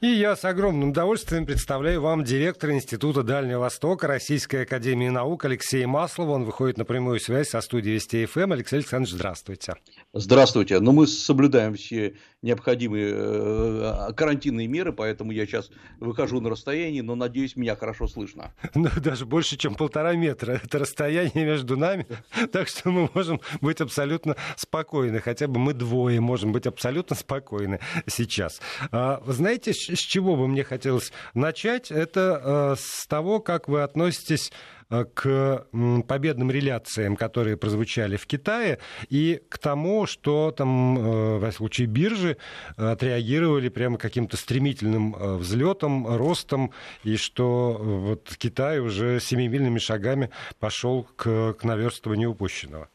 И я с огромным удовольствием представляю вам директора Института Дальнего Востока Российской Академии Наук Алексея Маслова. Он выходит на прямую связь со студией Вести ФМ. Алексей Александрович, здравствуйте. Здравствуйте. Ну, мы соблюдаем все необходимые э, карантинные меры, поэтому я сейчас выхожу на расстояние, но надеюсь, меня хорошо слышно. Ну, даже больше, чем полтора метра. Это расстояние между нами, так что мы можем быть абсолютно спокойны. Хотя бы мы двое можем быть абсолютно спокойны сейчас. А, вы знаете, с чего бы мне хотелось начать? Это э, с того, как вы относитесь Э, к победным реляциям, которые прозвучали в Китае, и к тому, что там, э, в случае биржи, отреагировали прямо каким-то стремительным взлетом, ростом, и что вот Китай уже семимильными шагами пошел к, к наверстыванию упущенного.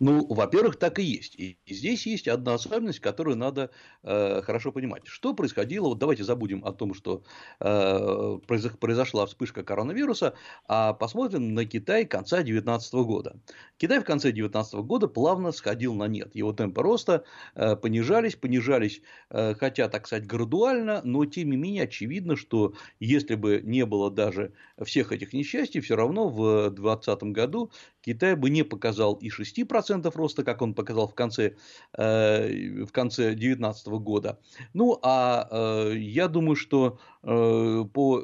Ну, во-первых, так и есть. И здесь есть одна особенность, которую надо э, хорошо понимать. Что происходило? Вот давайте забудем о том, что э, произошла вспышка коронавируса, а посмотрим на Китай конца 2019 года. Китай в конце 2019 года плавно сходил на нет. Его темпы роста э, понижались, понижались, э, хотя, так сказать, градуально, но тем не менее очевидно, что если бы не было даже всех этих несчастий, все равно в 2020 году Китай бы не показал и 6% роста, как он показал в конце, э, в конце 2019 года. Ну, а э, я думаю, что э, по,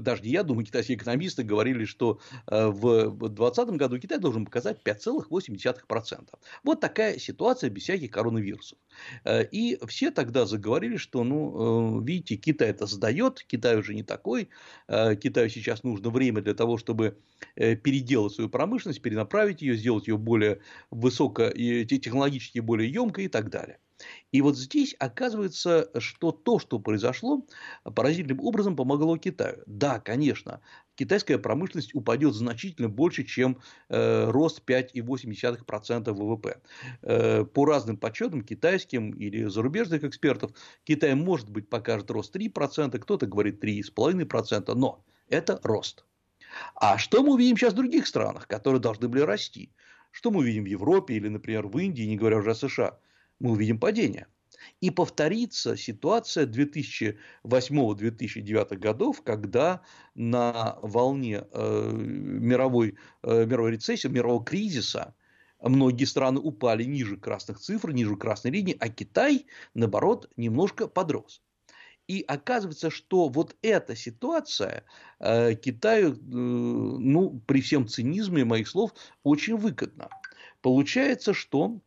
даже не я думаю, китайские экономисты говорили, что э, в 2020 году Китай должен показать 5,8%. Вот такая ситуация без всяких коронавирусов. Э, и все тогда заговорили, что, ну, э, видите, Китай это сдает, Китай уже не такой, э, Китаю сейчас нужно время для того, чтобы переделать свою промышленность, перенаправить ее, сделать ее более высоко, технологически более емкой и так далее. И вот здесь оказывается, что то, что произошло, поразительным образом помогло Китаю. Да, конечно, китайская промышленность упадет значительно больше, чем э, рост 5,8% ВВП. Э, по разным подсчетам, китайским или зарубежных экспертов, Китай, может быть, покажет рост 3%, кто-то говорит 3,5%, но это рост. А что мы увидим сейчас в других странах, которые должны были расти? Что мы увидим в Европе или, например, в Индии, не говоря уже о США? Мы увидим падение. И повторится ситуация 2008-2009 годов, когда на волне э, мировой, э, мировой рецессии, мирового кризиса многие страны упали ниже красных цифр, ниже красной линии, а Китай, наоборот, немножко подрос. И оказывается, что вот эта ситуация э, Китаю, э, ну, при всем цинизме моих слов, очень выгодна. Получается, что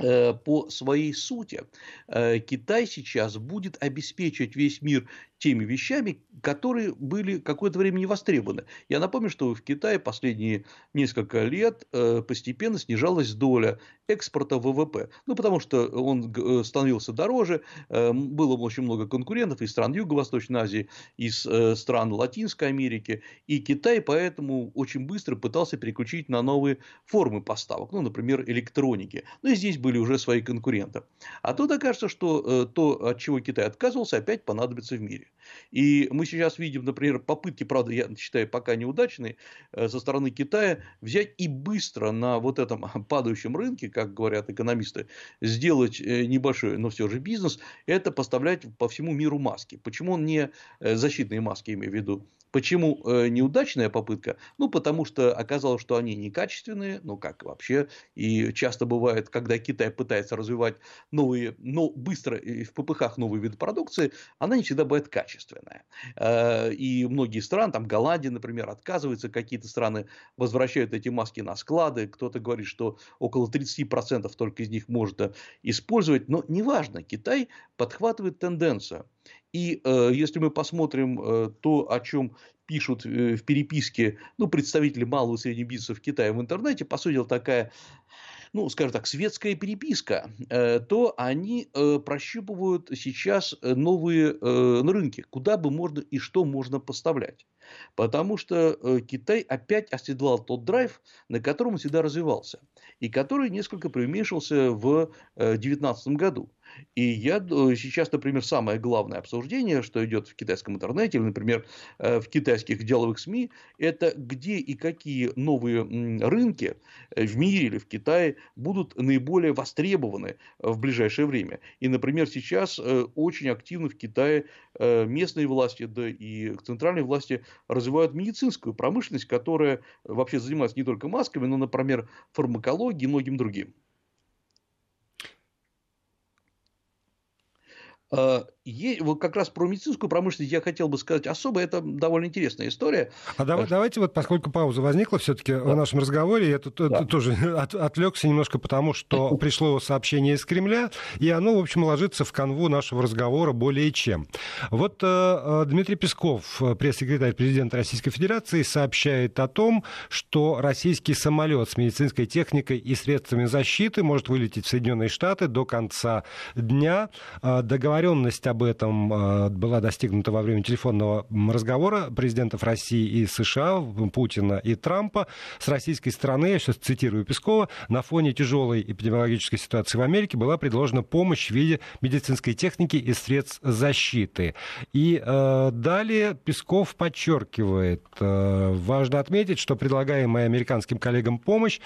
Э, по своей сути э, Китай сейчас будет обеспечивать весь мир теми вещами, которые были какое-то время не востребованы. Я напомню, что в Китае последние несколько лет э, постепенно снижалась доля экспорта ВВП. Ну, потому что он становился дороже, было очень много конкурентов из стран Юго-Восточной Азии, из стран Латинской Америки, и Китай поэтому очень быстро пытался переключить на новые формы поставок, ну, например, электроники. Ну, и здесь были уже свои конкуренты. А тут окажется, что э, то, от чего Китай отказывался, опять понадобится в мире. И мы сейчас видим, например, попытки, правда, я считаю, пока неудачные, э, со стороны Китая взять и быстро на вот этом падающем рынке, как говорят экономисты, сделать э, небольшой, но все же бизнес, это поставлять по всему миру маски. Почему он не защитные маски, имею в виду, Почему э, неудачная попытка? Ну, потому что оказалось, что они некачественные, ну, как вообще, и часто бывает, когда Китай пытается развивать новые, но быстро в ППХ новые виды продукции, она не всегда бывает качественная. Э, и многие страны, там Голландия, например, отказываются, какие-то страны возвращают эти маски на склады, кто-то говорит, что около 30% только из них можно использовать, но неважно, Китай подхватывает тенденцию. И э, если мы посмотрим э, то, о чем пишут э, в переписке ну, представители малого и среднего бизнеса в Китае в интернете, по сути, такая ну, скажем так, светская переписка, э, то они э, прощупывают сейчас новые э, рынки, куда бы можно и что можно поставлять. Потому что Китай опять оседлал тот драйв, на котором он всегда развивался, и который несколько преуменьшился в 2019 году. И я сейчас, например, самое главное обсуждение, что идет в китайском интернете или, например, в китайских деловых СМИ, это где и какие новые рынки в мире или в Китае будут наиболее востребованы в ближайшее время. И, например, сейчас очень активно в Китае местные власти, да и центральные власти развивают медицинскую промышленность, которая вообще занимается не только масками, но, например, фармакологией и многим другим. Вот как раз про медицинскую промышленность я хотел бы сказать особо, это довольно интересная история. А давай, э, давайте вот, поскольку пауза возникла все-таки да. в нашем разговоре, я тут да. тоже от, отвлекся немножко потому, что пришло сообщение из Кремля, и оно, в общем, ложится в канву нашего разговора более чем. Вот э, э Дмитрий Песков, пресс-секретарь президента Российской Федерации, сообщает о том, что российский самолет с медицинской техникой и средствами защиты может вылететь в Соединенные Штаты до конца дня. Э, договор договоренность об этом э, была достигнута во время телефонного разговора президентов России и США, Путина и Трампа. С российской стороны, я сейчас цитирую Пескова, на фоне тяжелой эпидемиологической ситуации в Америке была предложена помощь в виде медицинской техники и средств защиты. И э, далее Песков подчеркивает, э, важно отметить, что предлагаемая американским коллегам помощь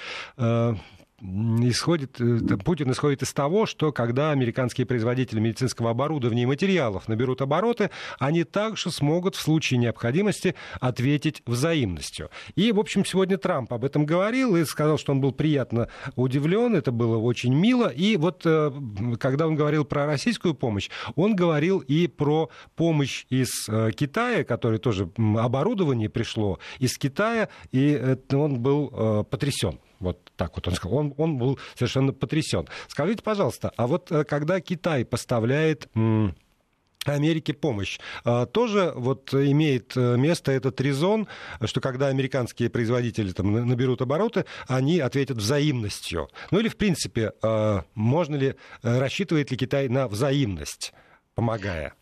исходит, э, Путин исходит из того, что когда американские производители медицинского оборудования и материалов наберут обороты, они также смогут в случае необходимости ответить взаимностью. И, в общем, сегодня Трамп об этом говорил и сказал, что он был приятно удивлен, это было очень мило. И вот э, когда он говорил про российскую помощь, он говорил и про помощь из э, Китая, который тоже оборудование пришло из Китая, и он был потрясен. Вот так вот он сказал. Он, он был совершенно потрясен. Скажите, пожалуйста, а вот э, когда Китай поставляет... Америке помощь. А, тоже вот имеет э, место этот резон, что когда американские производители там наберут обороты, они ответят взаимностью. Ну или, в принципе, можно ли, э, рассчитывает ли Китай на взаимность, помогая?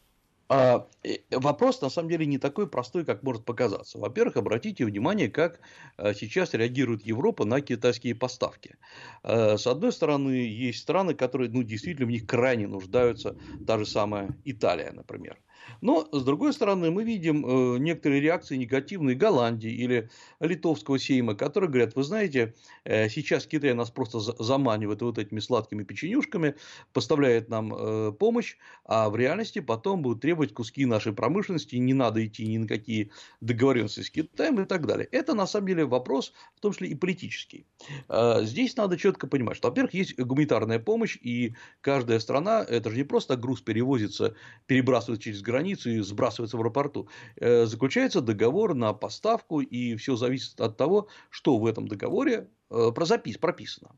А, вопрос на самом деле не такой простой, как может показаться. Во-первых, обратите внимание, как а, сейчас реагирует Европа на китайские поставки. А, с одной стороны, есть страны, которые ну, действительно в них крайне нуждаются, та же самая Италия, например. Но, с другой стороны, мы видим э, некоторые реакции негативные Голландии или литовского сейма, которые говорят, вы знаете, э, сейчас Китай нас просто заманивает вот этими сладкими печенюшками, поставляет нам э, помощь, а в реальности потом будут требовать куски нашей промышленности, не надо идти ни на какие договоренности с Китаем и так далее. Это, на самом деле, вопрос, в том числе и политический. Здесь надо четко понимать, что, во-первых, есть гуманитарная помощь, и каждая страна, это же не просто груз перевозится, перебрасывается через границу, границу и сбрасывается в аэропорту. Э, заключается договор на поставку, и все зависит от того, что в этом договоре э, про запись прописано.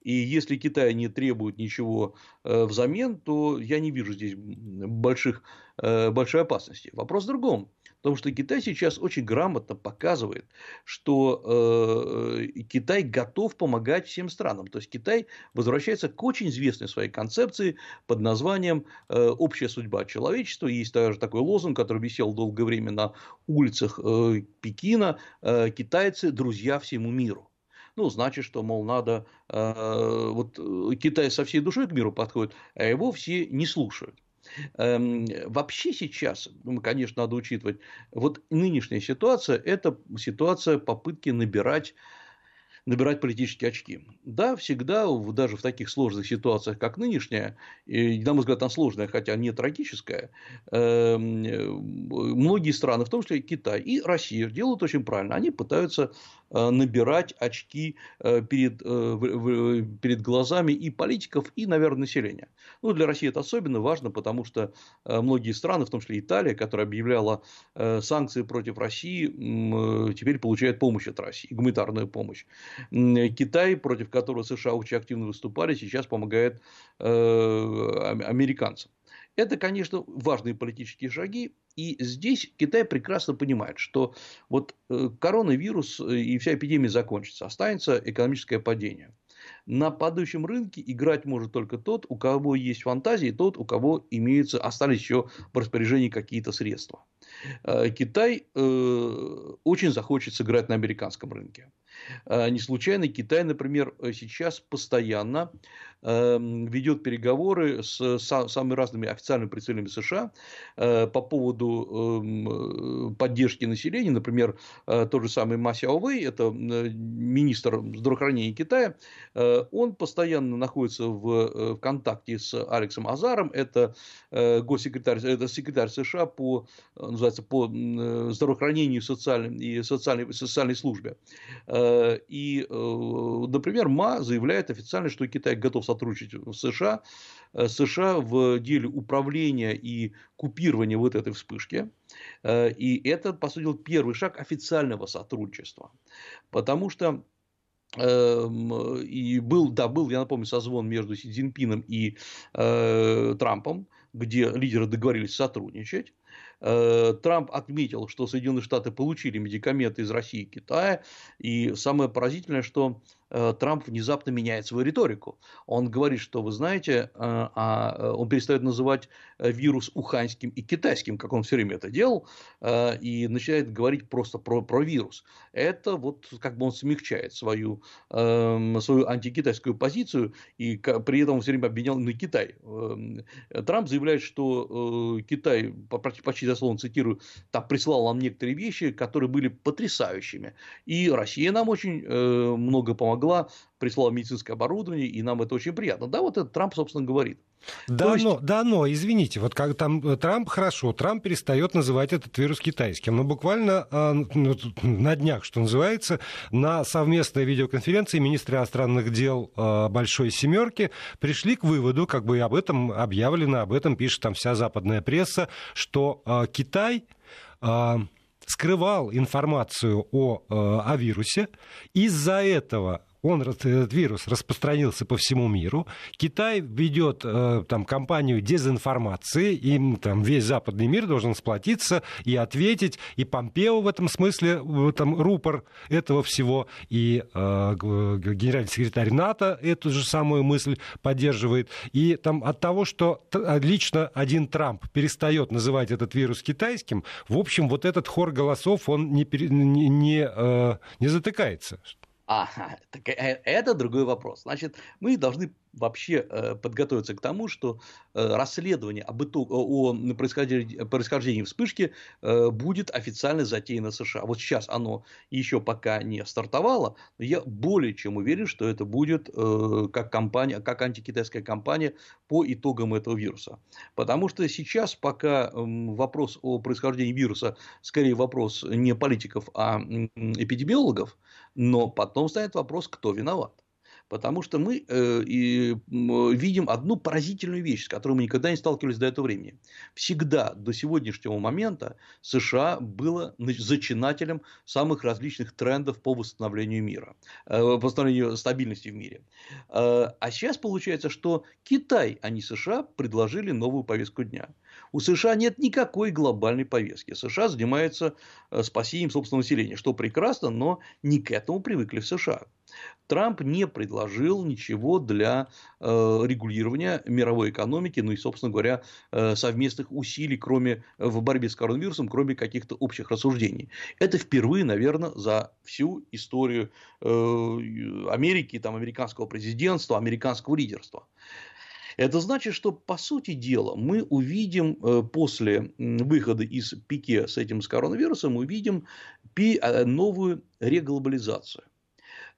И если Китай не требует ничего э, взамен, то я не вижу здесь больших, большой опасности. Вопрос в другом. Потому что Китай сейчас очень грамотно показывает, что э, Китай готов помогать всем странам. То есть Китай возвращается к очень известной своей концепции под названием э, «Общая судьба человечества». Есть даже такой лозунг, который висел долгое время на улицах э, Пекина э, «Китайцы – друзья всему миру». Ну, значит, что, мол, надо... Э, вот Китай со всей душой к миру подходит, а его все не слушают. Эм, вообще сейчас, ну, конечно, надо учитывать, вот нынешняя ситуация – это ситуация попытки набирать набирать политические очки. Да, всегда, даже в таких сложных ситуациях, как нынешняя, и, на мой взгляд, она сложная, хотя не трагическая, эм, многие страны, в том числе и Китай и Россия, делают очень правильно. Они пытаются Э, набирать очки э, перед, э, перед глазами и политиков, и, наверное, населения. Ну, для России это особенно важно, потому что многие страны, в том числе Италия, которая объявляла санкции против России, теперь получает помощь от России, гуманитарную помощь. Китай, против которого США очень активно выступали, сейчас помогает американцам. Это, конечно, важные политические шаги, и здесь Китай прекрасно понимает, что вот э, коронавирус э, и вся эпидемия закончится, останется экономическое падение. На падающем рынке играть может только тот, у кого есть фантазия, и тот, у кого имеются, остались еще в распоряжении какие-то средства. Китай очень захочет сыграть на американском рынке. Не случайно Китай, например, сейчас постоянно Эм, ведет переговоры с самыми разными официальными представителями США э, по поводу эм, поддержки населения. Например, э, тот же самый Ма Сяовэй, это министр здравоохранения Китая, э, он постоянно находится в контакте с Алексом Азаром, это госсекретарь, это секретарь США по, называется, по здравоохранению социальной, и социальной, социальной службе. И, например, Ма заявляет официально, что Китай готов сотрудничать в США, э, США в деле управления и купирования вот этой вспышки. Э, и это, по сути дела, первый шаг официального сотрудничества. Потому что эм, и был, да, был, я напомню, созвон между Си Цзиньпином и э, Трампом, где лидеры договорились сотрудничать. Э, Трамп отметил, что Соединенные Штаты получили медикаменты из России и Китая. И самое поразительное, что Трамп внезапно меняет свою риторику. Он говорит, что вы знаете, э, а э, он перестает называть вирус уханьским и китайским, как он все время это делал, и начинает говорить просто про, про вирус. Это вот как бы он смягчает свою, эм, свою антикитайскую позицию, и при этом он все время обвинял на Китай. Эм, Трамп заявляет, что Китай, почти дословно цитирую, там прислал нам некоторые вещи, которые были потрясающими. И Россия нам очень много помогла помогла, прислала медицинское оборудование, и нам это очень приятно. Да, вот это Трамп, собственно, говорит. Да, есть... но, да, но, извините, вот как там э, Трамп хорошо, Трамп перестает называть этот вирус китайским, но буквально э, на днях, что называется, на совместной видеоконференции министры иностранных дел э, Большой Семерки пришли к выводу, как бы об этом объявлено, об этом пишет там вся западная пресса, что э, Китай э, скрывал информацию о, э, о вирусе. Из-за этого он, этот вирус распространился по всему миру. Китай ведет э, там кампанию дезинформации, и там весь западный мир должен сплотиться и ответить. И Помпео в этом смысле, этом рупор этого всего, и э, генеральный секретарь НАТО эту же самую мысль поддерживает. И там от того, что лично один Трамп перестает называть этот вирус китайским, в общем, вот этот хор голосов, он не, не, не, э, не затыкается. А, так э, это другой вопрос. Значит, мы должны вообще э, подготовиться к тому, что э, расследование об итог, о происхождении, происхождении вспышки будет официально затеяно США. Вот сейчас оно еще пока не стартовало, но я более чем уверен, что это будет как, компания, как антикитайская компания по итогам этого вируса. Потому что сейчас пока вопрос о происхождении вируса скорее вопрос не политиков, а эпидемиологов, но потом станет вопрос, кто виноват. Потому что мы э, и, видим одну поразительную вещь, с которой мы никогда не сталкивались до этого времени. Всегда до сегодняшнего момента США было зачинателем самых различных трендов по восстановлению мира, э, восстановлению стабильности в мире. Э, а сейчас получается, что Китай, а не США, предложили новую повестку дня. У США нет никакой глобальной повестки. США занимается э, спасением собственного населения, что прекрасно, но не к этому привыкли в США. Трамп не предложил ничего для э, регулирования мировой экономики, ну и, собственно говоря, э, совместных усилий, кроме в борьбе с коронавирусом, кроме каких-то общих рассуждений. Это впервые, наверное, за всю историю Америки, там, американского президентства, американского лидерства. Это значит, что, по сути дела, мы увидим э, после выхода из пике с этим с коронавирусом, увидим э, новую реглобализацию.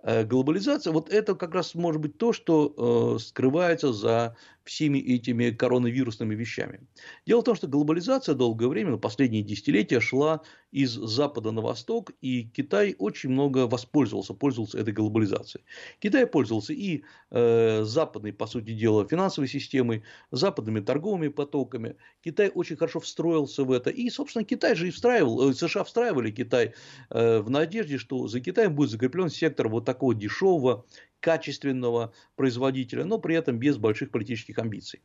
Э, глобализация, вот это как раз может быть то, что скрывается за всеми этими коронавирусными вещами. Дело в том, что глобализация долгое время, на последние десятилетия, шла из запада на восток, и Китай очень много воспользовался, пользовался этой глобализацией. Китай пользовался и э, западной, по сути дела, финансовой системой, западными торговыми потоками. Китай очень хорошо встроился в это. И, собственно, Китай же и встраивал, э, США встраивали Китай э, в надежде, что за Китаем будет закреплен сектор вот такого дешевого качественного производителя, но при этом без больших политических амбиций.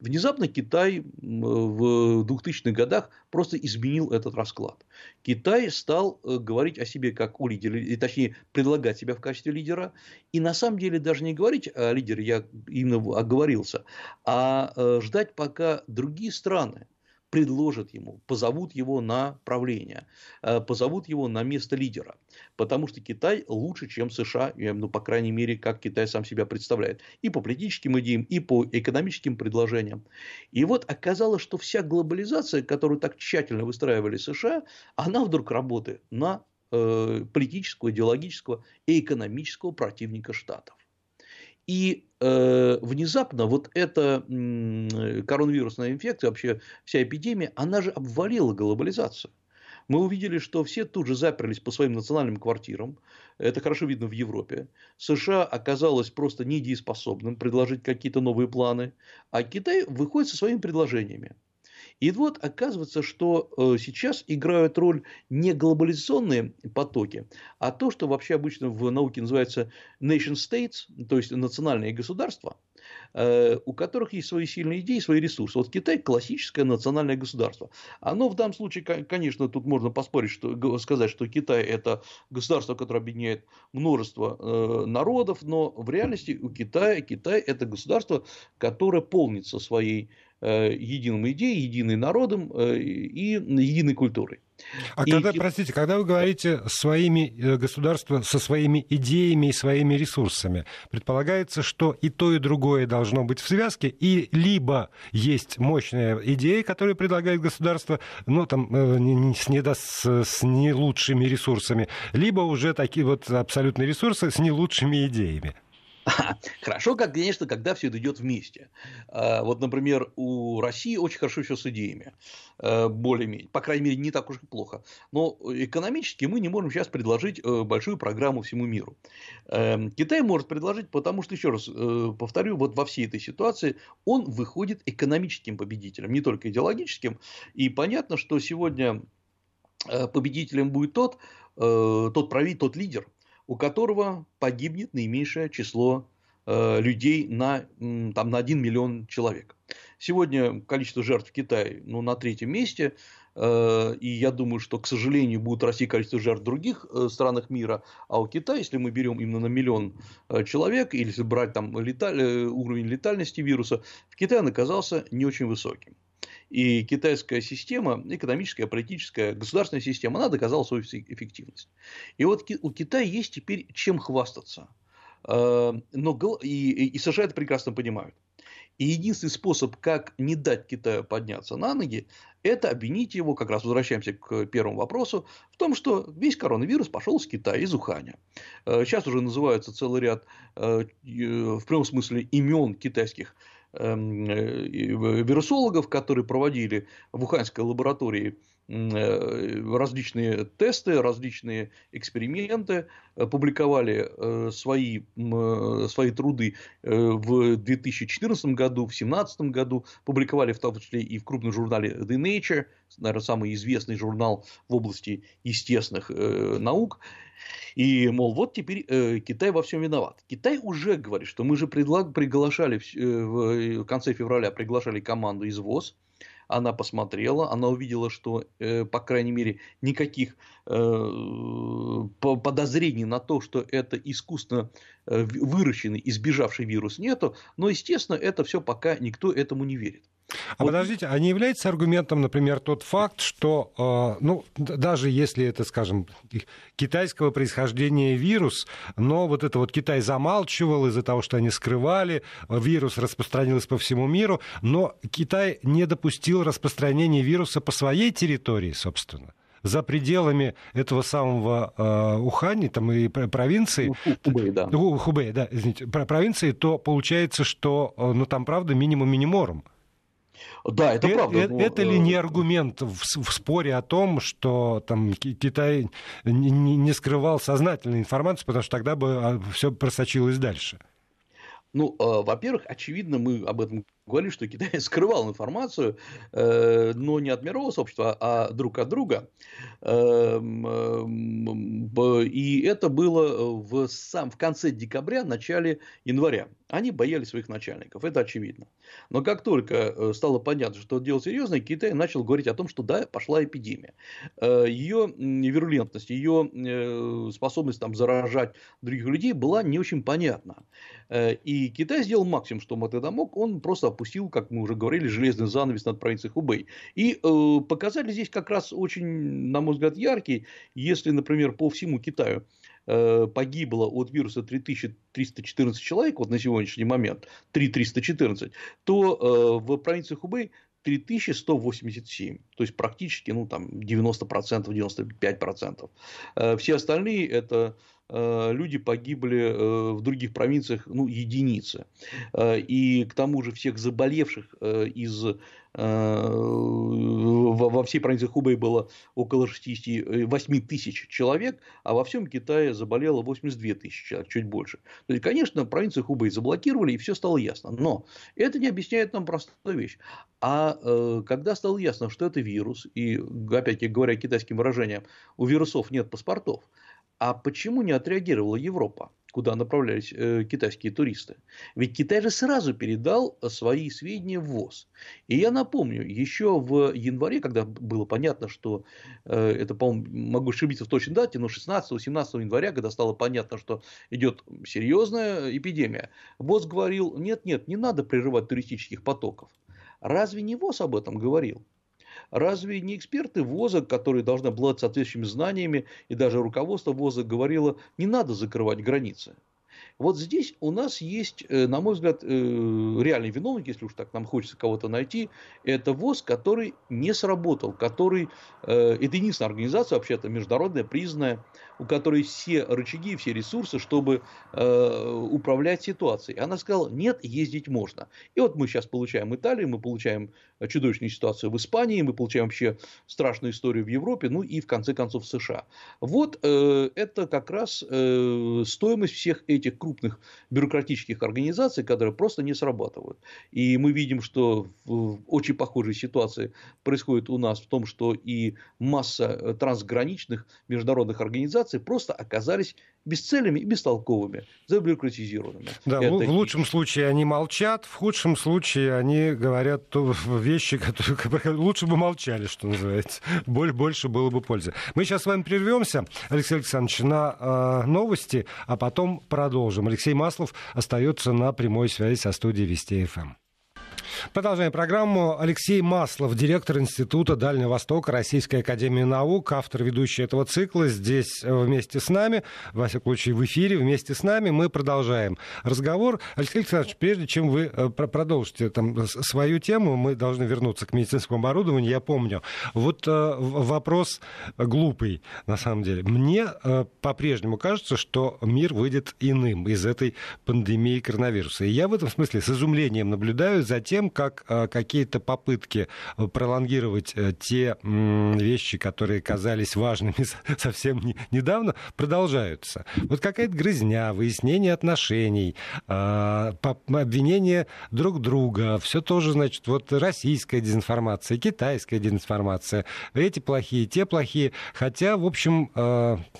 Внезапно Китай в 2000-х годах просто изменил этот расклад. Китай стал э, говорить о себе как о лидере, точнее, предлагать себя в качестве лидера. И на самом деле даже не говорить о лидере, я именно оговорился, а э, ждать, пока другие страны предложат ему, позовут его на правление, э, позовут его на место лидера. Потому что Китай лучше, чем США, ну, по крайней мере, как Китай сам себя представляет. И по политическим идеям, и по экономическим предложениям. И вот оказалось, что вся глобализация, которую так тщательно выстраивали США, она вдруг работает на э, политического, идеологического и экономического противника Штатов. И э, внезапно вот эта э, коронавирусная инфекция, вообще вся эпидемия, она же обвалила глобализацию. Мы увидели, что все тут же заперлись по своим национальным квартирам. Это хорошо видно в Европе. США оказалось просто недееспособным предложить какие-то новые планы. А Китай выходит со своими предложениями. И вот оказывается, что э, сейчас играют роль не глобализационные потоки, а то, что вообще обычно в науке называется nation states, то есть национальные государства, э, у которых есть свои сильные идеи, свои ресурсы. Вот Китай классическое национальное государство. Оно в данном случае, конечно, тут можно поспорить, что, сказать, что Китай это государство, которое объединяет множество э, народов, но в реальности у Китая Китай это государство, которое полнится своей единым идеей, единым народом э, и единой культурой. А и... когда, простите, когда вы говорите своими э, государства со своими идеями и своими ресурсами, предполагается, что и то, и другое должно быть в связке, и либо есть мощная идея, которую предлагает государство, ну, там, с, не, с, с не лучшими ресурсами, либо уже такие вот абсолютные ресурсы с не лучшими идеями. Хорошо, как, конечно, когда все это идет вместе. А, вот, например, у России очень хорошо все с идеями. А, более-менее. По крайней мере, не так уж и плохо. Но экономически мы не можем сейчас предложить э, большую программу всему миру. Эм, Китай может предложить, потому что, еще раз э, повторю, вот во всей этой ситуации он выходит экономическим победителем, не только идеологическим. И понятно, что сегодня э, победителем будет тот, тот правитель, тот лидер, у которого погибнет наименьшее число э, людей на, там, на 1 миллион человек. Сегодня количество жертв в Китае ну, на третьем месте, э, и я думаю, что, к сожалению, будет расти количество жертв в других э, странах мира, а у Китая, если мы берем именно на миллион человек, или если брать там леталь, уровень летальности вируса, в Китае он оказался не очень высоким. И китайская система, экономическая, политическая, государственная система, она доказала свою эффективность. И вот у Китая есть теперь чем хвастаться. Э, но и, и США это прекрасно понимают. И единственный способ, как не дать Китаю подняться на ноги, это обвинить его, как раз возвращаемся к первому вопросу, в том, что весь коронавирус пошел из Китая, из Уханя. Э, сейчас уже называется целый ряд, э, в прямом смысле, имен китайских вирусологов, которые проводили в Уханьской лаборатории э, различные тесты, различные эксперименты, э, публиковали свои, свои труды в 2014 году, в 2017 году, публиковали в том числе и в крупном журнале The Nature, наверное, самый известный журнал в области естественных наук. И, мол, вот теперь э, Китай во всем виноват. Китай уже говорит, что мы же приглашали в, э, в конце февраля приглашали команду из ВОЗ, она посмотрела, она увидела, что, э, по крайней мере, никаких э, подозрений на то, что это искусственно э, выращенный, избежавший вирус нету, но, естественно, это все пока никто этому не верит. А вот. подождите, а не является аргументом, например, тот факт, что, э, ну, даже если это, скажем, китайского происхождения вирус, но вот это вот Китай замалчивал из-за того, что они скрывали, вирус распространился по всему миру, но Китай не допустил распространения вируса по своей территории, собственно за пределами этого самого э, Ухани там и провинции, Хубэй, да. Хубэй, да, извините, провинции, то получается, что э, ну там правда минимум миниморум. Да, это, это правда. Это, но... это ли не аргумент в, в споре о том, что там Китай не, не скрывал сознательную информацию, потому что тогда бы а, все просочилось дальше? Ну, э, во-первых, очевидно, мы об этом говорили, что Китай скрывал информацию, э, но не от мирового сообщества, а друг от друга. Эм, э, и это было в, сам, в конце декабря, начале января. Они боялись своих начальников, это очевидно. Но как только э, стало понятно, что дело серьезное, Китай начал говорить о том, что да, пошла эпидемия. Ее вирулентность, ее способность там, заражать других людей была не очень понятна. И Китай сделал максимум, что он тогда мог, он просто опустил, как мы уже говорили, железный занавес над провинцией Хубей. И показали здесь как раз очень, на мой взгляд, яркий, если, например, по всему Китаю погибло от вируса 3314 человек вот на сегодняшний момент, 3314, то в провинции Хубей 3187, то есть практически ну, там 90%, 95%. Э, все остальные это э, люди погибли э, в других провинциях, ну, единицы. И к тому же всех заболевших из во всей провинции Хубэй было около 68 тысяч человек, а во всем Китае заболело 82 тысячи человек, чуть больше. То есть, конечно, провинцию Хубэй заблокировали, и все стало ясно. Но это не объясняет нам простую вещь. А э, когда стало ясно, что это вирус, и, опять-таки говоря китайским выражением, у вирусов нет паспортов, а почему не отреагировала Европа? куда направлялись э, китайские туристы. Ведь Китай же сразу передал свои сведения в ВОЗ. И я напомню, еще в январе, когда было понятно, что э, это, по-моему, могу ошибиться в точной дате, но 16-17 января, когда стало понятно, что идет серьезная эпидемия, ВОЗ говорил, нет-нет, не надо прерывать туристических потоков. Разве не ВОЗ об этом говорил? Разве не эксперты ВОЗа, которые должны обладать соответствующими знаниями, и даже руководство ВОЗа говорило, не надо закрывать границы? Вот здесь у нас есть, э, на мой взгляд, э, реальный виновник, если уж так нам хочется кого-то найти, это ВОЗ, который не сработал, который, э, это единственная организация, вообще-то международная, признанная, у которой все рычаги, все ресурсы, чтобы управлять ситуацией. Она сказала, нет, ездить можно. И вот мы сейчас получаем Италию, мы получаем чудовищную ситуацию в Испании, мы получаем вообще страшную историю в Европе, ну и в конце концов в США. Вот это как раз стоимость всех этих крупных бюрократических организаций, которые просто не срабатывают. И мы видим, что очень похожей ситуации происходит у нас в том, что и масса э, трансграничных международных организаций просто оказались бесцельными и бестолковыми, забюрократизированными. Да, Это... в лучшем случае они молчат, в худшем случае они говорят то вещи, которые лучше бы молчали, что называется. Боль, больше было бы пользы. Мы сейчас с вами прервемся, Алексей Александрович, на э, новости, а потом продолжим. Алексей Маслов остается на прямой связи со студией Вести ФМ. Продолжаем программу. Алексей Маслов, директор Института Дальнего Востока Российской Академии Наук, автор ведущий этого цикла, здесь э, вместе с нами, во всяком случае в эфире вместе с нами. Мы продолжаем разговор. Алексей Александрович, прежде чем вы э, продолжите там свою тему, мы должны вернуться к медицинскому оборудованию. Я помню, вот э, вопрос глупый, на самом деле. Мне по-прежнему кажется, что мир выйдет иным из этой пандемии коронавируса. И я в этом смысле с изумлением наблюдаю за тем, как э, какие-то попытки э, пролонгировать э, те вещи, которые казались важными совсем недавно, продолжаются. Вот какая-то грызня, выяснение отношений, обвинение друг друга, все тоже, значит, вот российская дезинформация, китайская дезинформация, эти плохие, те плохие. Хотя, в общем,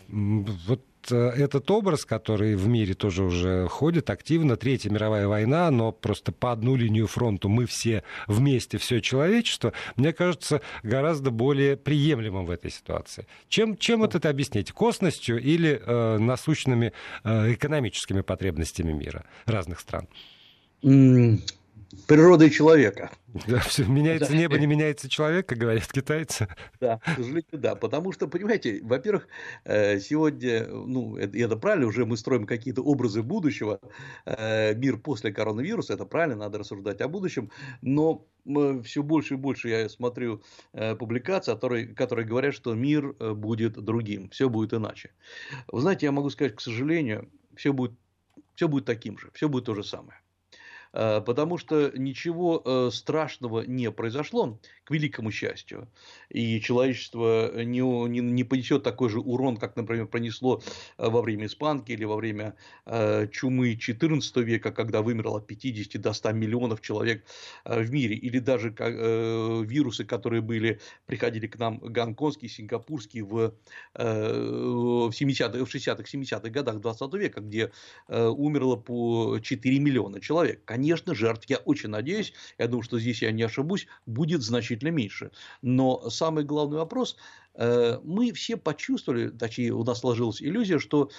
вот этот образ, который в мире тоже уже ходит активно, Третья мировая война, но просто по одну линию фронту мы все вместе, все человечество, мне кажется, гораздо более приемлемым в этой ситуации. Чем, чем вот это объяснить? Косностью или э, насущными э, экономическими потребностями мира разных стран? Природой человека. Да, все, меняется да. небо, не меняется человек, как говорят китайцы. Да, к сожалению, да. Потому что, понимаете, во-первых, э, сегодня, ну, это, это правильно, уже мы строим какие-то образы будущего, э, мир после коронавируса, это правильно, надо рассуждать о будущем, но все больше и больше я смотрю э, публикации, которые, которые говорят, что мир будет другим, все будет иначе. Вы знаете, я могу сказать, к сожалению, все будет, все будет таким же, все будет то же самое. Э, потому что ничего э, страшного не произошло, к великому счастью, и человечество не, не, не понесет такой же урон, как, например, пронесло э, во время испанки или во время чумы XIV века, когда вымерло от 50 до 100 миллионов человек в мире, или даже вирусы, которые были, приходили к нам гонконгские, сингапурские в, в, 70 в 60-х, 70-х годах 20 века, где умерло по 4 миллиона человек. Конечно, жертв, я очень надеюсь, я думаю, что здесь я не ошибусь, будет значительно меньше. Но самый главный вопрос, э, мы все почувствовали, точнее, у нас сложилась иллюзия, что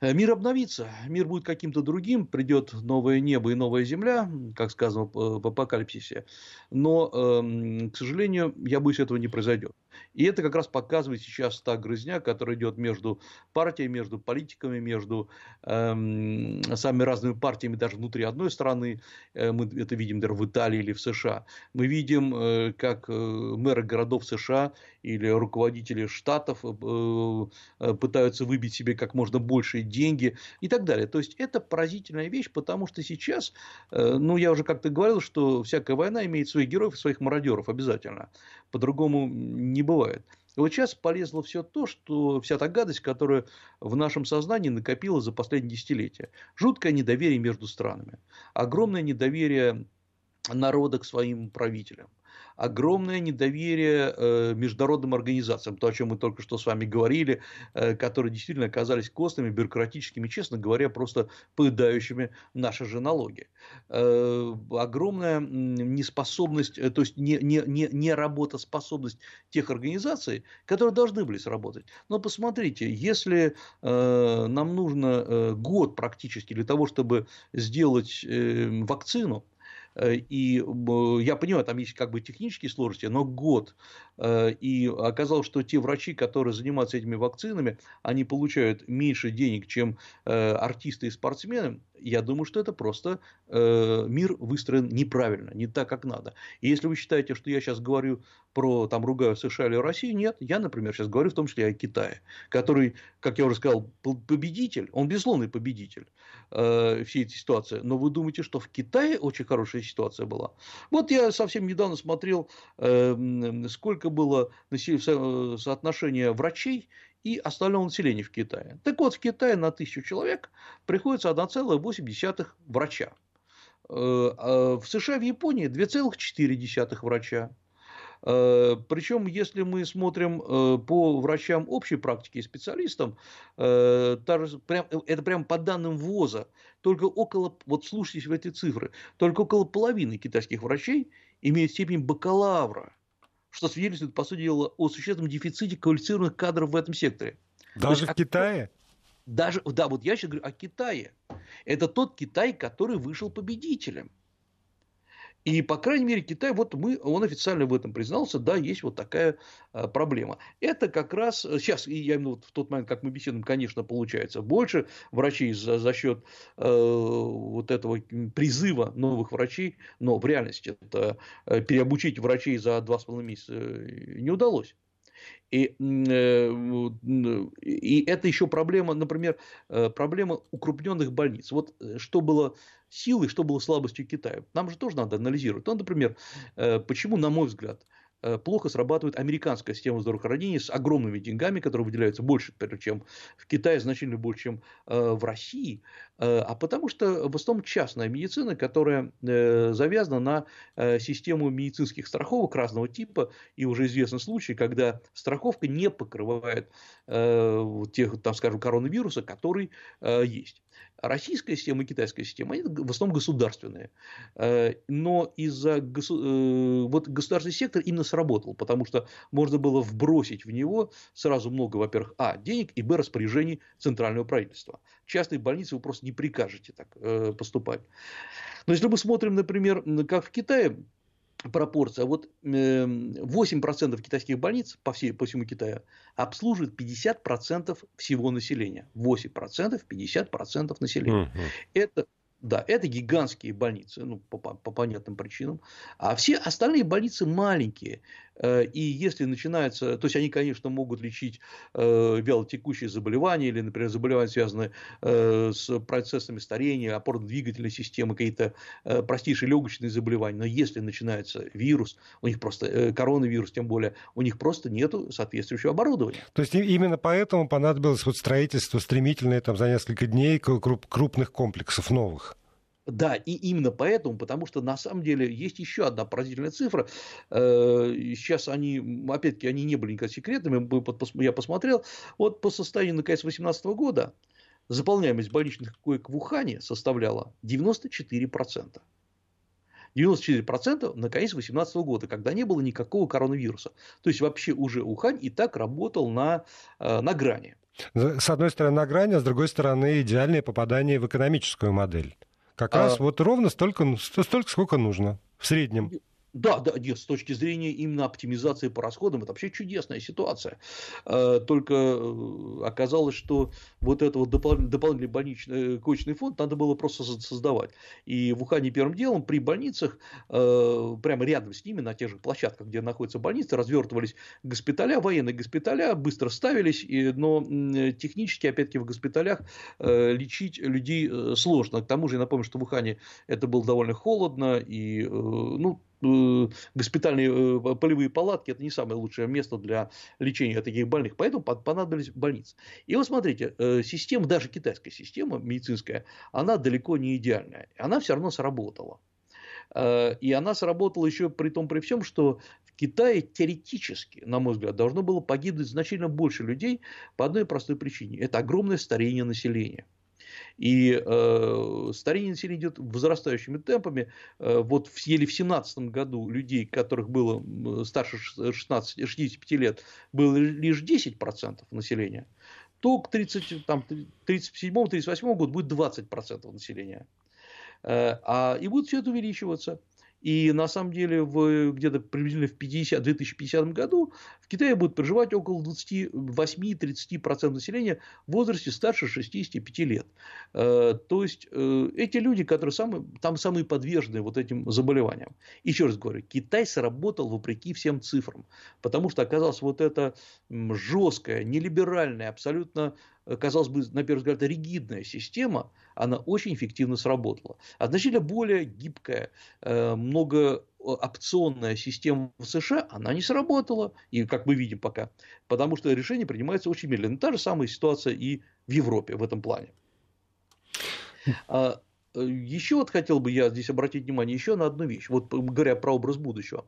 Э, мир обновится, мир будет каким-то другим, придет новое небо и новая земля, как сказано в апокалипсисе. Но, эм, к сожалению, я боюсь, этого не произойдет. И это как раз показывает сейчас та грызня, которая идет между партиями, между политиками, между эм, самыми разными партиями, даже внутри одной страны. Э, мы это видим, например, в Италии или в США. Мы видим, э, как мэры городов США или руководители штатов пытаются выбить себе как можно больше деньги и так далее. То есть это поразительная вещь, потому что сейчас, э, ну я уже как-то говорил, что всякая война имеет своих героев и своих мародеров обязательно. По-другому не бывает. И вот сейчас полезло все то, что вся та гадость, которая в нашем сознании накопилась за последние десятилетия. Жуткое недоверие между странами, огромное недоверие народа к своим правителям огромное недоверие э, международным организациям, то, о чем мы только что с вами говорили, э, которые действительно оказались костными, бюрократическими, честно говоря, просто поедающими наши же налоги. Э, огромная неспособность, то есть не, не, не, не работоспособность тех организаций, которые должны были сработать. Но посмотрите, если нам нужно год практически для того, чтобы сделать вакцину, Э, и я понимаю, там есть как бы технические сложности, но год. Э, и оказалось, что те врачи, которые занимаются этими вакцинами, они получают меньше денег, чем э, артисты и спортсмены. Я думаю, что это просто мир выстроен неправильно, не так, как надо. И если вы считаете, что я сейчас говорю про, там, ругаю США или Россию, нет. Я, например, сейчас говорю в том числе о Китае, который, как я уже сказал, победитель, он безусловный победитель э, всей этой ситуации. Но вы думаете, что в Китае очень хорошая ситуация была? Вот я совсем недавно смотрел, э, сколько было соотношение врачей и остального населения в Китае. Так вот, в Китае на тысячу человек приходится 1,8 врача. Э, а в США, в Японии 2,4 врача. Э, Причем, если мы смотрим э, по врачам общей практики и специалистам, это прям по данным ВОЗа, только около, вот слушайтесь в эти цифры, только около половины китайских врачей имеют степень бакалавра, что свидетельствует, по сути дела, о существенном дефиците квалифицированных кадров в этом секторе. Даже есть, в Китае? Даже, да, вот я сейчас говорю о Китае. Это тот Китай, который вышел победителем. И, по крайней мере, Китай, вот мы, он официально в этом признался, да, есть вот такая а, проблема. Это как раз, сейчас, я именно вот в тот момент, как мы беседуем, конечно, получается больше врачей за, за счет э, вот этого призыва новых врачей, но в реальности это э, переобучить врачей за два с половиной месяца э, не удалось. И, э, и это еще проблема, например, э, проблема укрупненных больниц. Вот э, что было силой, что было слабостью Китая. Нам же тоже надо анализировать. Ну, например, почему, на мой взгляд, Э, плохо срабатывает американская система здравоохранения с огромными деньгами, которые выделяются больше, чем в Китае, значительно больше, чем э, в России, э, а потому что в основном частная медицина, которая завязана на систему медицинских страховок разного типа, и уже известны случаи, когда страховка не покрывает тех, там, скажем, коронавируса, который есть. Российская система и китайская система, они в основном государственные. Э, но из-за э, вот государственный сектор именно сработал, потому что можно было вбросить в него сразу много, во-первых, а, денег, и, б, распоряжений центрального правительства. Частные больницы вы просто не прикажете так э, поступать. Но если мы смотрим, например, как в Китае, пропорция. Вот 8% эм, китайских больниц по, всей, по всему Китаю обслуживают 50% всего населения. 8% 50% населения. Угу. Это да, это гигантские больницы, ну, по, по понятным причинам. А все остальные больницы маленькие. Э, и если начинается, то есть они, конечно, могут лечить э, вялотекущие заболевания или, например, заболевания, связанные э, с процессами старения, опорно-двигательной системы, какие-то простейшие легочные заболевания. Но если начинается вирус, у них просто коронавирус, тем более, у них просто нет соответствующего оборудования. То есть именно поэтому понадобилось вот строительство стремительное там, за несколько дней крупных комплексов новых. Да, и именно поэтому, потому что на самом деле есть еще одна поразительная цифра. Э, сейчас они, опять-таки, они не были никогда секретными, я посмотрел. Вот по состоянию на конец 2018 года заполняемость больничных коек в Ухане составляла 94%. 94% на конец 2018 года, когда не было никакого коронавируса. То есть, вообще уже Ухань и так работал на, э, на грани. С одной стороны, на грани, а с другой стороны, идеальное попадание в экономическую модель. Как а... раз вот ровно столько, столько, сколько нужно в среднем. Да, да, нет, с точки зрения именно оптимизации по расходам, это вообще чудесная ситуация. Э, только э, оказалось, что вот этот вот дополнительный больничный э, коечный фонд надо было просто создавать. И в Ухане первым делом при больницах, прямо рядом с ними, на тех же площадках, где находятся больницы, развертывались госпиталя, военные госпиталя, быстро ставились, но технически, опять-таки, в госпиталях лечить людей сложно. К тому же, я напомню, что в Ухане это было довольно холодно, и, ну, госпитальные э, полевые палатки – это не самое лучшее место для лечения таких больных, поэтому понадобились больницы. И вот смотрите, э, система, даже китайская система медицинская, она далеко не идеальная, она все равно сработала. И она сработала еще при том, при всем, что в Китае теоретически, на мой взгляд, должно было погибнуть значительно больше людей по одной простой причине. Это огромное старение населения. И э, старение населения идет возрастающими темпами. Э, вот в, еле в 17 году людей, которых было старше 16, 65 лет, было лишь 10% населения, то к 37-38 году будет 20% населения. Э, а, и будет все это увеличиваться. И на самом деле в, где-то приблизительно в 50, 2050 году в Китае будет проживать около 28-30% населения в возрасте старше 65 лет. Э, то есть э, эти люди, которые самые, там самые подвержены вот этим заболеваниям. Еще раз говорю, Китай сработал вопреки всем цифрам, потому что оказалось вот это жесткое, нелиберальное, абсолютно казалось бы, на первый взгляд, ригидная система, она очень эффективно сработала. Значительно более гибкая, э, многоопционная система в США, она не сработала, и как мы видим пока, потому что решение принимается очень медленно. Та же самая ситуация и в Европе в этом плане. А, э, еще вот хотел бы я здесь обратить внимание еще на одну вещь, вот говоря про образ будущего.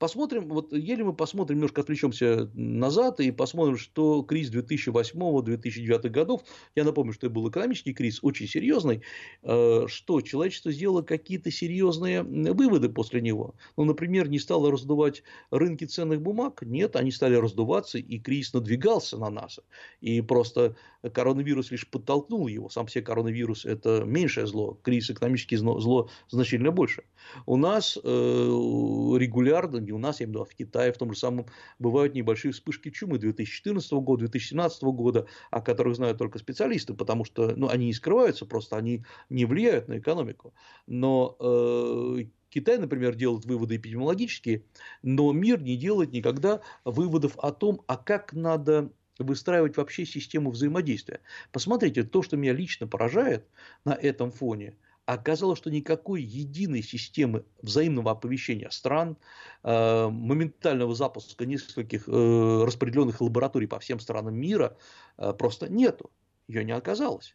Посмотрим, вот еле мы посмотрим, немножко отвлечемся назад и посмотрим, что кризис 2008-2009 годов, я напомню, что это был экономический кризис, очень серьезный, э, что человечество сделало какие-то серьезные выводы после него. Ну, например, не стало раздувать рынки ценных бумаг, нет, они стали раздуваться, и кризис надвигался на нас. И просто коронавирус лишь подтолкнул его. Сам себе коронавирус – это меньшее зло, кризис экономический зло значительно больше. У нас э, регулярно, не у нас, я имею в виду, а в Китае в том же самом бывают небольшие вспышки чумы 2014 года, 2017 года, о которых знают только специалисты, потому что ну, они не скрываются, просто они не влияют на экономику. Но э, Китай, например, делает выводы эпидемиологические, но мир не делает никогда выводов о том, а как надо выстраивать вообще систему взаимодействия. Посмотрите, то, что меня лично поражает на этом фоне – оказалось, что никакой единой системы взаимного оповещения стран, э, моментального запуска нескольких э, распределенных лабораторий по всем странам мира э, просто нету. Ее не оказалось.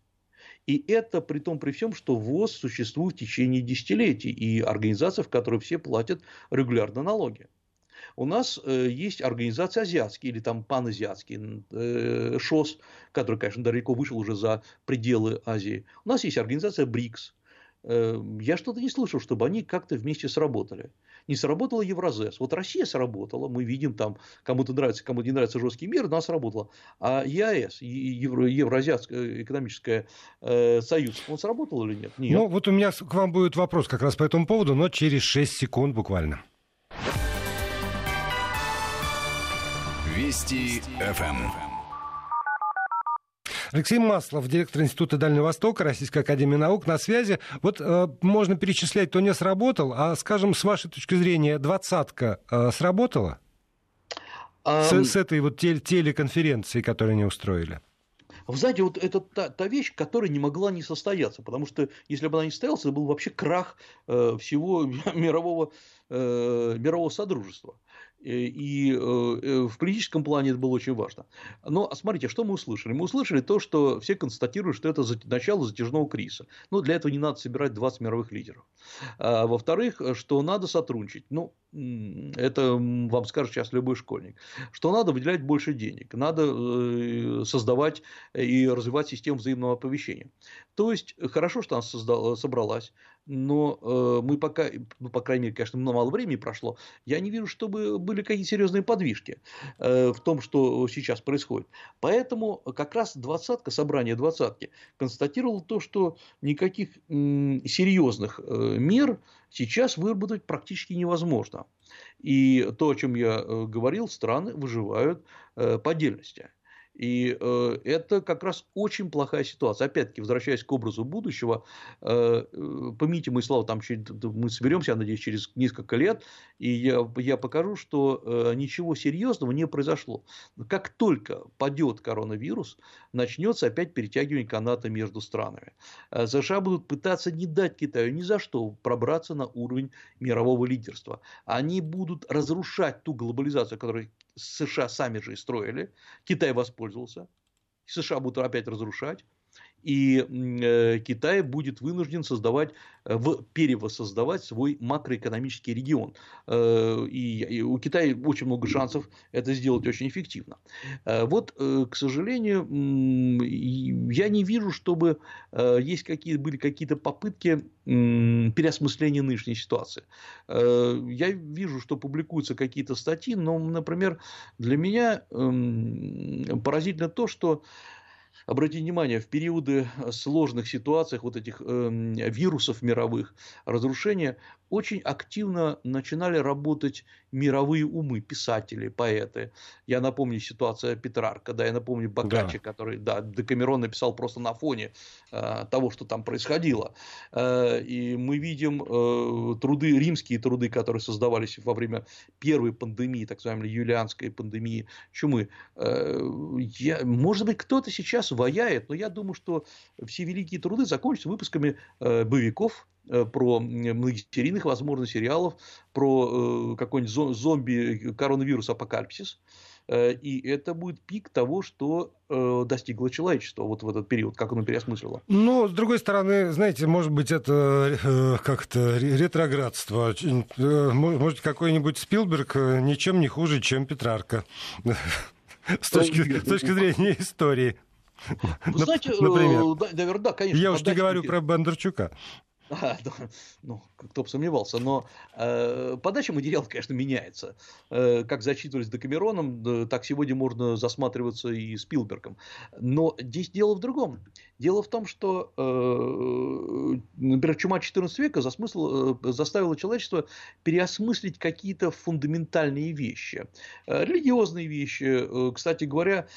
И это при том, при всем, что ВОЗ существует в течение десятилетий, и организация, в которой все платят регулярно налоги. У нас есть организации азиатские или там паназиатские, ШОС, который, конечно, далеко вышел уже за пределы Азии. У нас есть организация БРИКС, Эм, я что-то не слышал, чтобы они как-то вместе сработали. Не сработала Евразес. Вот Россия сработала, мы видим там, кому-то нравится, кому-то не нравится жесткий мир, она сработала. А ЕАЭС, Евро, Евразиатская экономическая э, союз, он сработал или нет? Нет. Ну, вот у меня к вам будет вопрос как раз по этому поводу, но через 6 секунд буквально. Вести ФМ. Алексей Маслов, директор Института Дальнего Востока, Российской Академии Наук, на связи. Вот э, можно перечислять, кто не сработал, а, скажем, с вашей точки зрения, двадцатка э, сработала? Um... С, с этой вот теле телеконференции, которую они устроили? Вы знаете, вот это та, та вещь, которая не могла не состояться, потому что если бы она не состоялась, это был вообще крах э, всего мирового, э, мирового содружества. Э, и э, э, в политическом плане это было очень важно. Но смотрите, что мы услышали? Мы услышали то, что все констатируют, что это начало затяжного кризиса. Но для этого не надо собирать 20 мировых лидеров. А, во-вторых, что надо сотрудничать. Ну, это вам скажет сейчас любой школьник. Что надо выделять больше денег, надо создавать и развивать систему взаимного оповещения. То есть, хорошо, что она создала, собралась, но э, мы пока, ну, по крайней мере, конечно, мало времени прошло, я не вижу, чтобы были какие-то серьезные подвижки э, в том, что сейчас происходит. Поэтому как раз двадцатка, собрание двадцатки, констатировало то, что никаких серьезных э, мер сейчас выработать практически невозможно. И то, о чем я говорил, страны выживают по отдельности. И э, это как раз очень плохая ситуация. Опять-таки, возвращаясь к образу будущего, э, э помните мои слова, там мы соберемся, я надеюсь, через несколько лет, и я, я покажу, что э, ничего серьезного не произошло. Как только падет коронавирус, начнется опять перетягивание каната между странами. Э, США будут пытаться не дать Китаю ни за что пробраться на уровень мирового лидерства. Они будут разрушать ту глобализацию, которую США сами же и строили, Китай воспользовался, США будут опять разрушать, и э, Китай будет вынужден создавать, э, перевоссоздавать свой макроэкономический регион. Э, и у Китая очень много шансов это сделать очень эффективно. Вот, к сожалению, я не вижу, чтобы есть какие, были какие-то попытки переосмысления нынешней ситуации. Я вижу, что публикуются какие-то статьи, но, например, для меня поразительно то, что Обратите внимание, в периоды сложных ситуаций, вот этих э, вирусов мировых, разрушения, очень активно начинали работать мировые умы, писатели, поэты. Я напомню ситуацию Петрарка, да, я напомню Бокаччи, да. который, да, Декамерон написал просто на фоне э, того, что там происходило. Э, и мы видим э, труды, римские труды, которые создавались во время первой пандемии, так называемой юлианской пандемии чумы. Э, я, может быть, кто-то сейчас ваяет, но я думаю, что все великие труды закончатся выпусками э, боевиков, про многосерийных, возможно, сериалов, про э, какой-нибудь зомби, коронавирус, апокалипсис. Э, и это будет пик того, что достигло человечество вот в этот период, как оно переосмыслило. Ну, с другой стороны, знаете, может быть, это как-то ретроградство. Может, какой-нибудь Спилберг ничем не хуже, чем Петрарка. С точки, с точки зрения истории. Вы знаете, Например. Да, наверное, да, конечно. Я уж не говорю про Бондарчука. А, да, ну, кто бы сомневался, но э, подача материала, конечно, меняется. Э, как зачитывались Декамероном, да, так сегодня можно засматриваться и Спилбергом. Но здесь дело в другом. Дело в том, что, э, например, чума XIV века засмысл, э, заставила человечество переосмыслить какие-то фундаментальные вещи. Э, религиозные вещи. Кстати говоря,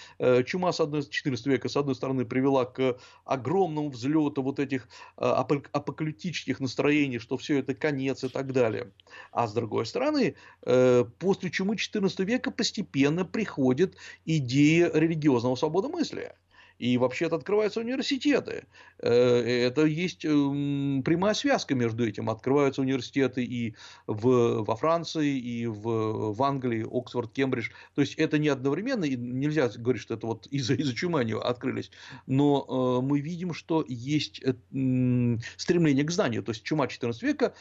чума с одной, XIV века, с одной стороны, привела к огромному взлету вот этих апокалиптических настроений, что все это конец и так далее. А с другой стороны, после чумы XIV века постепенно приходит идея религиозного свободомыслия и вообще-то открываются университеты. Э, это есть эм, прямая связка между этим. Открываются университеты и в, во Франции, и в, в Англии, Оксфорд, Кембридж. То есть это не одновременно, и нельзя говорить, что это вот из-за из чумы они открылись. Но э, мы видим, что есть э, стремление к знанию. То есть чума XIV века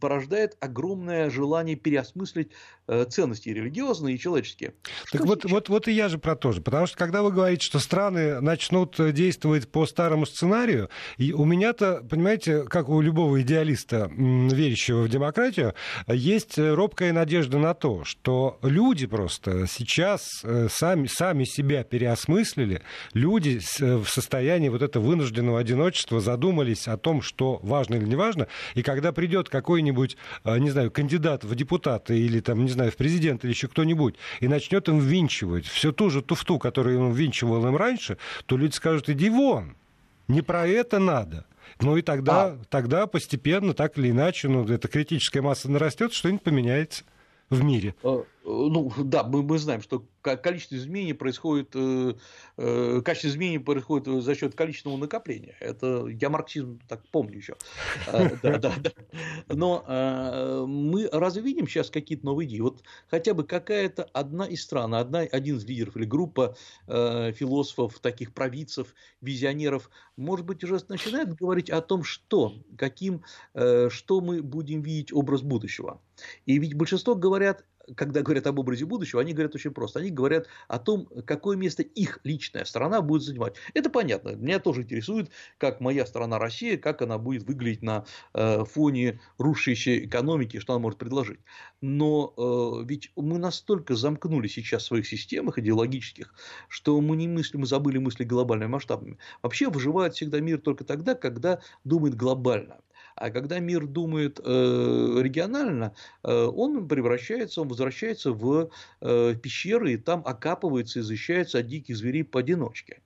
порождает огромное желание переосмыслить ценности религиозные и человеческие. Так вот, вот, вот и я же про то же. Потому что когда вы говорите, что страны начнут действовать по старому сценарию, и у меня-то, понимаете, как у любого идеалиста, верящего в демократию, есть робкая надежда на то, что люди просто сейчас э, сами, сами себя переосмыслили, люди э, в состоянии вот этого вынужденного одиночества задумались о том, что важно или не важно, и когда придет какой-нибудь, э, не знаю, кандидат в депутаты или там, не знаю, в президент или еще кто-нибудь, и начнет им ввинчивать всю ту же туфту, которую он ввинчивал им раньше, то люди скажут, иди вон, не про это надо. Ну и тогда, а. тогда постепенно, так или иначе, ну, эта критическая масса нарастет, что-нибудь поменяется в мире. Э, ну да, мы, мы знаем, что количество изменений происходит, э, э, качество изменений происходит за счет количественного накопления. Это я марксизм так помню еще. Э, да, да, да. Но э, мы разве видим сейчас какие-то новые идеи? Вот хотя бы какая-то одна из стран, одна, один из лидеров или группа э, философов, таких провидцев, визионеров, может быть, уже начинает говорить о том, что, каким, э, что мы будем видеть образ будущего. И ведь большинство говорят когда говорят об образе будущего, они говорят очень просто. Они говорят о том, какое место их личная страна будет занимать. Это понятно. Меня тоже интересует, как моя страна Россия, как она будет выглядеть на э, фоне рушащейся экономики, что она может предложить. Но э, ведь мы настолько замкнули сейчас в своих системах идеологических, что мы не мыслим, мы забыли мысли глобальными масштабами. Вообще выживает всегда мир только тогда, когда думает глобально. А когда мир думает э, регионально, э, он превращается, он возвращается в э, пещеры и там окапывается и защищается от диких зверей поодиночке.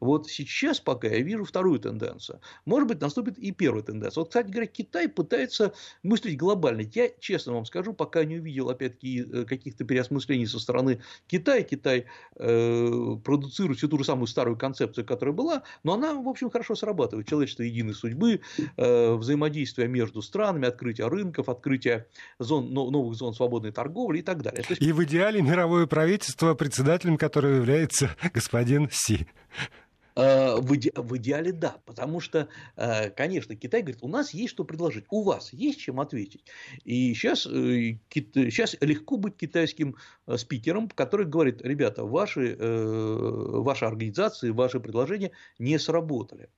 Вот сейчас пока я вижу вторую тенденцию. Может быть, наступит и первая тенденция. Вот, кстати говоря, Китай пытается мыслить глобально. Я, честно вам скажу, пока не увидел, опять-таки, э, каких-то переосмыслений со стороны Китая. Китай э, продуцирует всю ту же самую старую концепцию, которая была, но она, в общем, хорошо срабатывает. Человечество единой судьбы, э, взаимодействие между странами, открытие рынков, открытие зон, новых зон свободной торговли и так далее. есть... И в идеале мировое правительство, председателем которого является господин Си. Э, в, иде, в идеале да, потому что, э, конечно, Китай говорит, у нас есть что предложить, у вас есть чем ответить. И сейчас, сейчас э, легко быть китайским спикером, который говорит, ребята, ваши, ваши организации, ваши предложения не сработали.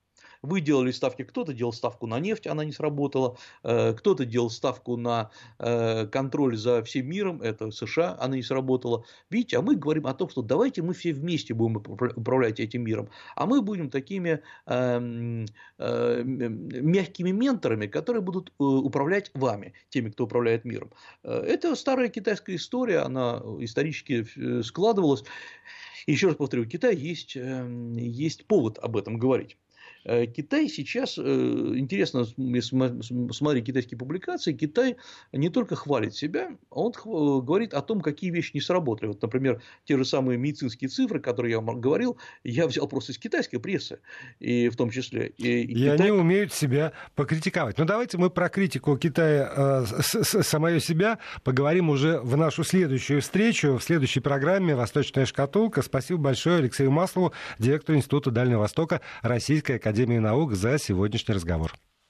Вы делали ставки, кто-то делал ставку на нефть, она не сработала, э, кто-то делал ставку на э, контроль за всем миром, это США, она не сработала. Видите, а мы говорим о том, что давайте мы все вместе будем управлять этим миром, а мы будем такими эм, э, мягкими менторами, которые будут управлять вами, теми, кто управляет миром. Это старая китайская история, она исторически складывалась. Еще раз повторю, у Китая есть, эм, есть повод об этом говорить. Э, Китай сейчас, э, интересно, если смотреть китайские публикации, Китай не только хвалит себя, он говорит о том, какие вещи не сработали. Вот, например, те же самые медицинские цифры, которые я вам говорил, я взял просто из китайской прессы, и в том числе. И, и, и Китай... они умеют себя покритиковать. Но ну, давайте мы про критику Китая э, самое себя поговорим уже в нашу следующую встречу, в следующей программе «Восточная шкатулка». Спасибо большое Алексею Маслову, директору Института Дальнего Востока Российской Академии наук за сегодняшний разговор.